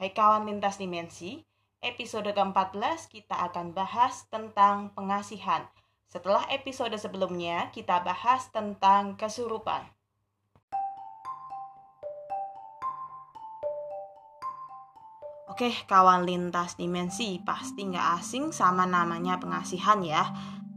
Hai kawan lintas dimensi, episode ke-14 kita akan bahas tentang pengasihan. Setelah episode sebelumnya, kita bahas tentang kesurupan. Oke, kawan lintas dimensi, pasti nggak asing sama namanya pengasihan ya.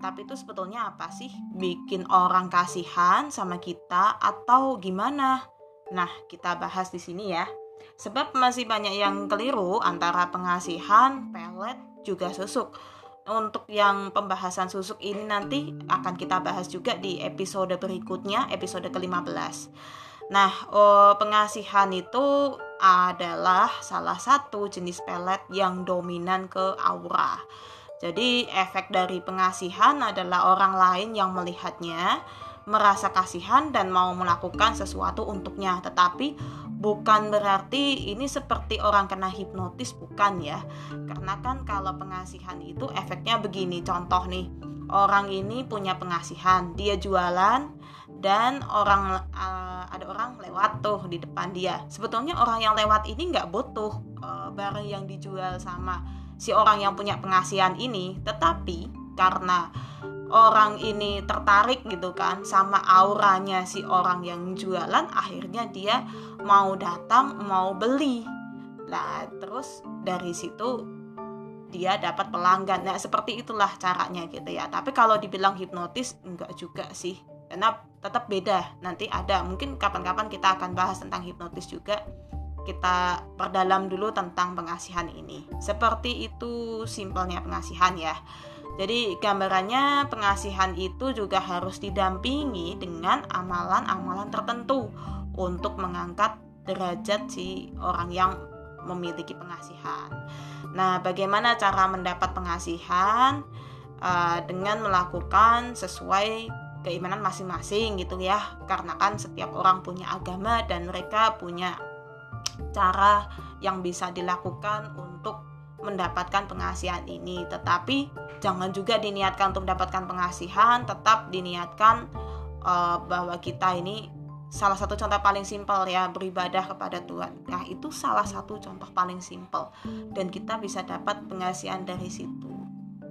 Tapi itu sebetulnya apa sih? Bikin orang kasihan sama kita atau gimana? Nah, kita bahas di sini ya. Sebab masih banyak yang keliru antara pengasihan, pelet, juga susuk. Untuk yang pembahasan susuk ini nanti akan kita bahas juga di episode berikutnya, episode ke-15. Nah, oh, pengasihan itu adalah salah satu jenis pelet yang dominan ke aura. Jadi, efek dari pengasihan adalah orang lain yang melihatnya, merasa kasihan dan mau melakukan sesuatu untuknya. Tetapi bukan berarti ini seperti orang kena hipnotis bukan ya. Karena kan kalau pengasihan itu efeknya begini. Contoh nih, orang ini punya pengasihan, dia jualan dan orang uh, ada orang lewat tuh di depan dia. Sebetulnya orang yang lewat ini nggak butuh uh, barang yang dijual sama si orang yang punya pengasihan ini, tetapi karena orang ini tertarik gitu kan sama auranya si orang yang jualan akhirnya dia mau datang mau beli. Lah terus dari situ dia dapat pelanggan. Nah seperti itulah caranya gitu ya. Tapi kalau dibilang hipnotis enggak juga sih. Karena tetap beda. Nanti ada mungkin kapan-kapan kita akan bahas tentang hipnotis juga. Kita perdalam dulu tentang pengasihan ini. Seperti itu simpelnya pengasihan ya jadi gambarannya pengasihan itu juga harus didampingi dengan amalan-amalan tertentu untuk mengangkat derajat si orang yang memiliki pengasihan. Nah, bagaimana cara mendapat pengasihan? Uh, dengan melakukan sesuai keimanan masing-masing gitu ya. Karena kan setiap orang punya agama dan mereka punya cara yang bisa dilakukan untuk mendapatkan pengasihan ini. Tetapi jangan juga diniatkan untuk mendapatkan pengasihan tetap diniatkan uh, bahwa kita ini salah satu contoh paling simpel ya beribadah kepada Tuhan. Nah itu salah satu contoh paling simpel. Dan kita bisa dapat pengasihan dari situ.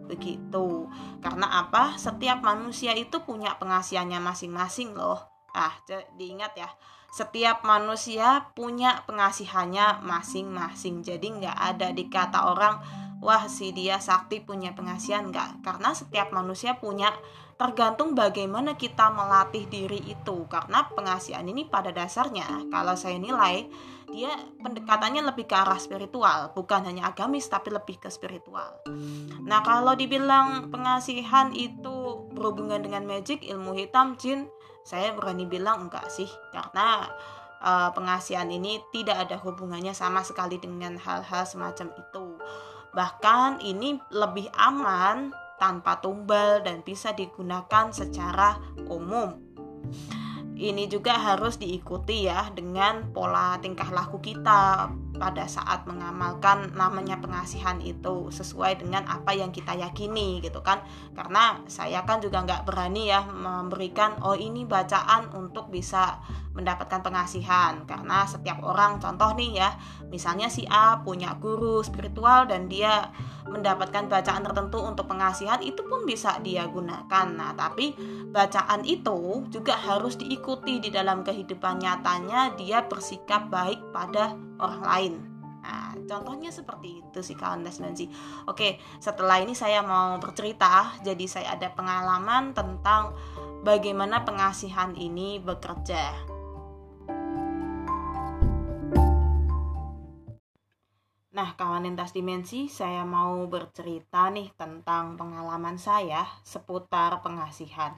Begitu. Karena apa? Setiap manusia itu punya pengasihannya masing-masing loh. Ah diingat ya setiap manusia punya pengasihannya masing-masing. Jadi nggak ada dikata orang wah si dia sakti punya pengasihan. Enggak karena setiap manusia punya tergantung bagaimana kita melatih diri itu. Karena pengasihan ini pada dasarnya kalau saya nilai dia pendekatannya lebih ke arah spiritual. Bukan hanya agamis tapi lebih ke spiritual. Nah kalau dibilang pengasihan itu berhubungan dengan magic ilmu hitam jin saya berani bilang enggak sih karena uh, pengasihan ini tidak ada hubungannya sama sekali dengan hal-hal semacam itu Bahkan ini lebih aman tanpa tumbal dan bisa digunakan secara umum. Ini juga harus diikuti ya dengan pola tingkah laku kita pada saat mengamalkan namanya pengasihan itu sesuai dengan apa yang kita yakini gitu kan. Karena saya kan juga nggak berani ya memberikan oh ini bacaan untuk bisa mendapatkan pengasihan karena setiap orang contoh nih ya misalnya si A punya guru spiritual dan dia mendapatkan bacaan tertentu untuk pengasihan itu pun bisa dia gunakan nah tapi bacaan itu juga harus diikuti di dalam kehidupan nyatanya dia bersikap baik pada orang lain Nah, contohnya seperti itu sih kawan dimensi. Oke, setelah ini saya mau bercerita. Jadi saya ada pengalaman tentang bagaimana pengasihan ini bekerja. Nah, kawan lintas dimensi, saya mau bercerita nih tentang pengalaman saya seputar pengasihan.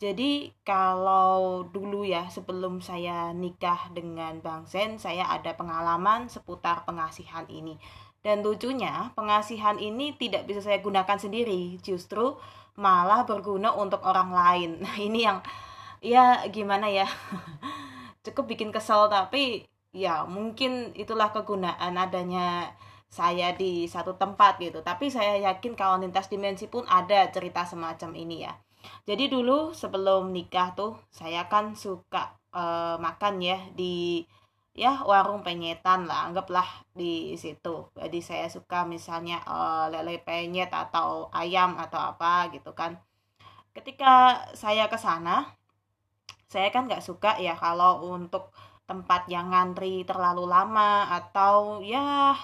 Jadi, kalau dulu ya, sebelum saya nikah dengan Bang Zen, saya ada pengalaman seputar pengasihan ini. Dan lucunya, pengasihan ini tidak bisa saya gunakan sendiri, justru malah berguna untuk orang lain. Nah, ini yang ya gimana ya? Cukup bikin kesel tapi ya mungkin itulah kegunaan adanya saya di satu tempat gitu. Tapi saya yakin kawan lintas dimensi pun ada cerita semacam ini ya. Jadi dulu sebelum nikah tuh saya kan suka uh, makan ya di ya warung penyetan lah anggaplah di situ. Jadi saya suka misalnya uh, lele penyet atau ayam atau apa gitu kan. Ketika saya ke sana saya kan nggak suka ya kalau untuk tempat yang ngantri terlalu lama atau ya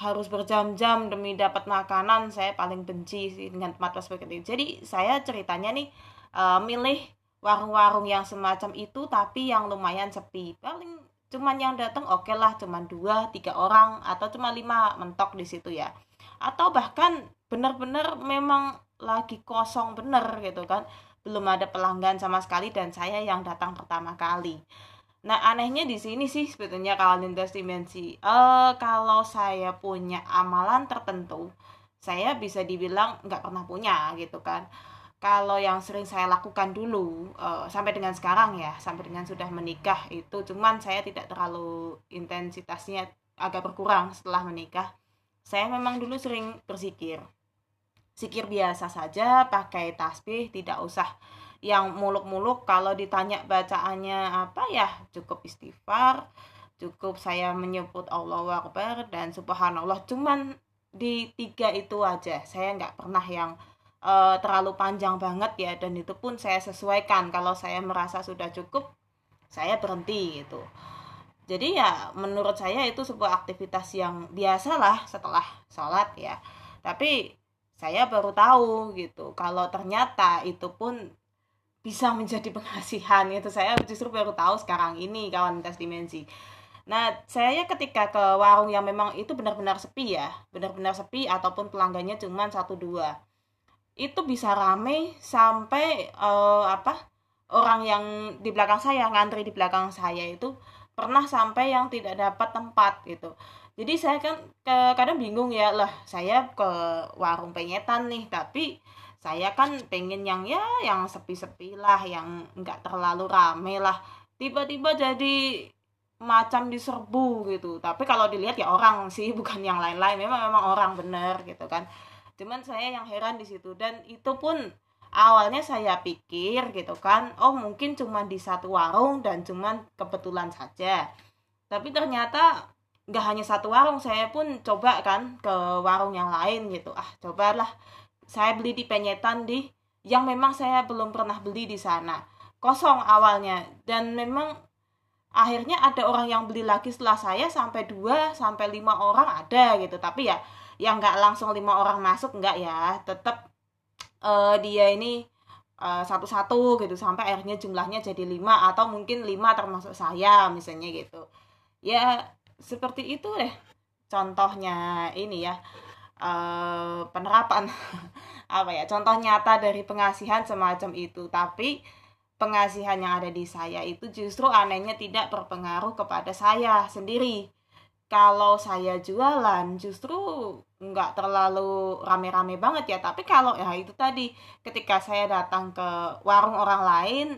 harus berjam-jam demi dapat makanan saya paling benci sih dengan tempat seperti itu. Jadi saya ceritanya nih uh, milih warung-warung yang semacam itu tapi yang lumayan sepi. Paling cuman yang datang oke okay lah cuman dua tiga orang atau cuma lima mentok di situ ya. Atau bahkan benar-benar memang lagi kosong bener gitu kan. Belum ada pelanggan sama sekali dan saya yang datang pertama kali nah anehnya di sini sih sebetulnya kalau lintas dimensi eh kalau saya punya amalan tertentu saya bisa dibilang nggak pernah punya gitu kan. Kalau yang sering saya lakukan dulu uh, sampai dengan sekarang ya sampai dengan sudah menikah itu cuman saya tidak terlalu intensitasnya agak berkurang setelah menikah. Saya memang dulu sering berzikir zikir biasa saja pakai tasbih tidak usah yang muluk-muluk kalau ditanya bacaannya apa ya cukup istighfar cukup saya menyebut Allah Akbar dan Subhanallah. Cuman di tiga itu aja saya nggak pernah yang uh, terlalu panjang banget ya dan itu pun saya sesuaikan. Kalau saya merasa sudah cukup saya berhenti gitu. Jadi ya menurut saya itu sebuah aktivitas yang biasa lah setelah sholat ya. Tapi saya baru tahu gitu kalau ternyata itu pun bisa menjadi pengasihan itu saya justru baru tahu sekarang ini kawan tes dimensi. Nah, saya ketika ke warung yang memang itu benar-benar sepi ya, benar-benar sepi ataupun pelanggannya cuma satu dua itu bisa rame sampai uh, apa orang yang di belakang saya ngantri di belakang saya itu pernah sampai yang tidak dapat tempat gitu. Jadi saya kan ke, kadang bingung ya lah saya ke warung penyetan nih tapi saya kan pengen yang ya yang sepi-sepi lah yang nggak terlalu rame lah. Tiba-tiba jadi macam diserbu gitu. Tapi kalau dilihat ya orang sih bukan yang lain-lain. Memang memang orang bener gitu kan. Cuman saya yang heran di situ. Dan itu pun awalnya saya pikir gitu kan oh mungkin cuma di satu warung dan cuman kebetulan saja. Tapi ternyata nggak hanya satu warung saya pun coba kan ke warung yang lain gitu. Ah cobalah saya beli di penyetan di yang memang saya belum pernah beli di sana. Kosong awalnya dan memang akhirnya ada orang yang beli lagi setelah saya sampai dua sampai lima orang ada gitu. Tapi ya yang nggak langsung lima orang masuk nggak ya. Tetap uh, dia ini uh, satu-satu gitu sampai akhirnya jumlahnya jadi lima atau mungkin lima termasuk saya misalnya gitu. Ya seperti itu deh contohnya ini ya uh, penerapan. Apa ya contoh nyata dari pengasihan semacam itu. Tapi pengasihan yang ada di saya itu justru anehnya tidak berpengaruh kepada saya sendiri. Kalau saya jualan justru nggak terlalu rame-rame banget ya. Tapi kalau ya itu tadi ketika saya datang ke warung orang lain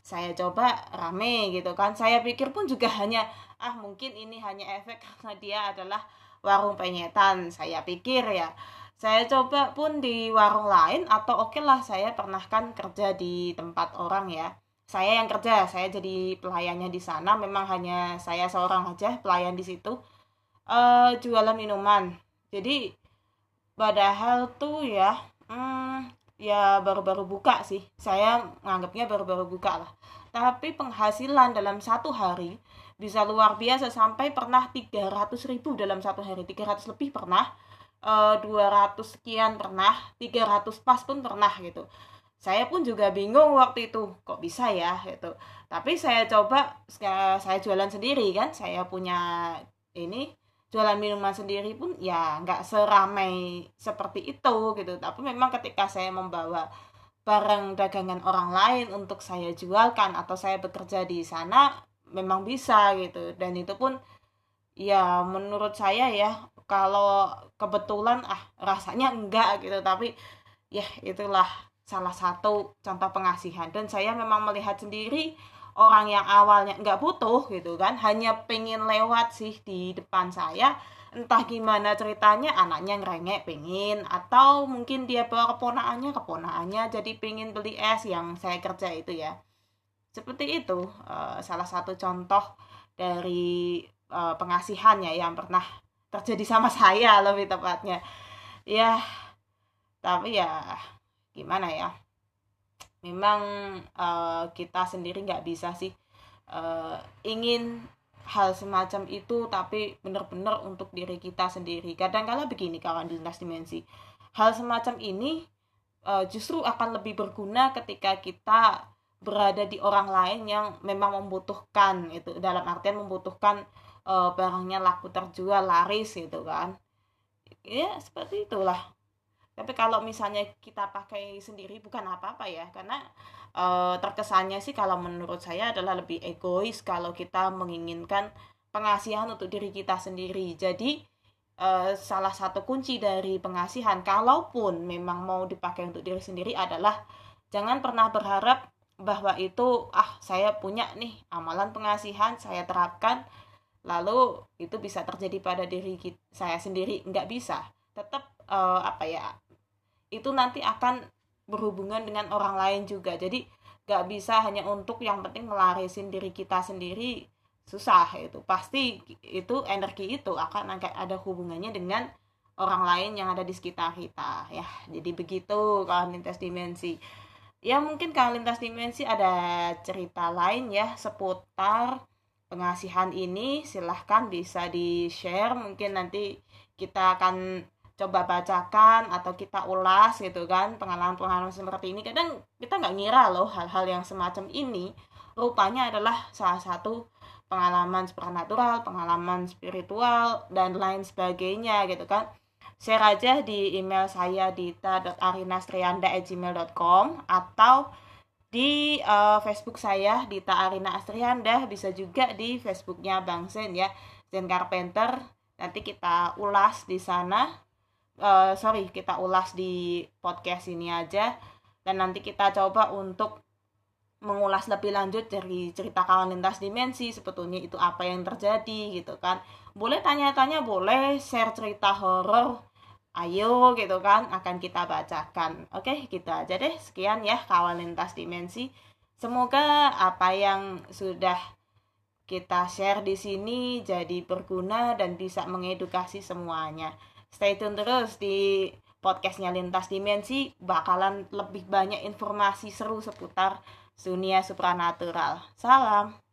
saya coba rame gitu kan. Saya pikir pun juga hanya ah mungkin ini hanya efek karena dia adalah warung penyetan saya pikir ya. Saya coba pun di warung lain atau oke okay lah saya pernah kan kerja di tempat orang ya. Saya yang kerja saya jadi pelayannya di sana memang hanya saya seorang aja pelayan di situ. Uh, jualan minuman. Jadi padahal tuh ya hmm, ya baru-baru buka sih. Saya nganggapnya baru-baru buka lah. Tapi penghasilan dalam satu hari bisa luar biasa sampai pernah 300 ribu dalam satu hari. 300 lebih pernah uh, eh, 200 sekian pernah 300 pas pun pernah gitu. Saya pun juga bingung waktu itu kok bisa ya gitu. Tapi saya coba saya jualan sendiri kan. Saya punya ini jualan minuman sendiri pun ya nggak seramai seperti itu gitu. Tapi memang ketika saya membawa barang dagangan orang lain untuk saya jualkan atau saya bekerja di sana memang bisa gitu. Dan itu pun ya menurut saya ya kalau kebetulan ah rasanya enggak gitu. Tapi ya itulah salah satu contoh pengasihan. Dan saya memang melihat sendiri orang yang awalnya nggak butuh gitu kan hanya pengen lewat sih di depan saya entah gimana ceritanya anaknya ngerengek pengen atau mungkin dia bawa keponaannya keponaannya jadi pengen beli es yang saya kerja itu ya seperti itu uh, salah satu contoh dari uh, pengasihan ya yang pernah terjadi sama saya lebih tepatnya. Ya tapi ya gimana ya? Memang uh, kita sendiri nggak bisa sih ingin hal semacam itu tapi benar-benar untuk diri kita sendiri. Kadang-kala begini kawan di lintas dimensi. Hal semacam ini justru akan lebih berguna ketika kita berada di orang lain yang memang membutuhkan itu dalam artian membutuhkan uh, barangnya laku terjual laris gitu kan. Ya seperti itulah. Tapi kalau misalnya kita pakai sendiri bukan apa-apa ya. Karena e, terkesannya sih kalau menurut saya adalah lebih egois kalau kita menginginkan pengasihan untuk diri kita sendiri. Jadi e, salah satu kunci dari pengasihan kalaupun memang mau dipakai untuk diri sendiri adalah jangan pernah berharap bahwa itu ah saya punya nih amalan pengasihan saya terapkan lalu itu bisa terjadi pada diri kita, saya sendiri nggak bisa. Tetap uh, apa ya itu nanti akan berhubungan dengan orang lain juga. Jadi gak bisa hanya untuk yang penting melarisin diri kita sendiri susah itu pasti itu energi itu akan ada hubungannya dengan orang lain yang ada di sekitar kita ya. Jadi begitu kalau lintas dimensi ya mungkin kalau lintas dimensi ada cerita lain ya seputar pengasihan ini. Silahkan bisa di share mungkin nanti kita akan coba bacakan atau kita ulas gitu kan pengalaman-pengalaman seperti ini. Kadang kita nggak ngira loh hal-hal yang semacam ini. Rupanya adalah salah satu pengalaman supernatural, pengalaman spiritual dan lain sebagainya gitu kan share aja di email saya dita.arinastrianda@gmail.com atau di uh, Facebook saya Dita Arina Astrianda. Bisa juga di Facebooknya Bang Zen ya Zen Carpenter. Nanti kita ulas di sana. Uh, sorry kita ulas di podcast ini aja. Dan nanti kita coba untuk mengulas lebih lanjut dari cerita kawan lintas dimensi sebetulnya itu apa yang terjadi gitu kan. Boleh tanya-tanya boleh share cerita horor ayo gitu kan akan kita bacakan. Oke gitu aja deh. Sekian ya kawan lintas dimensi. Semoga apa yang sudah kita share di sini jadi berguna dan bisa mengedukasi semuanya. Stay tune terus di podcastnya Lintas Dimensi. Bakalan lebih banyak informasi seru seputar dunia supranatural. Salam.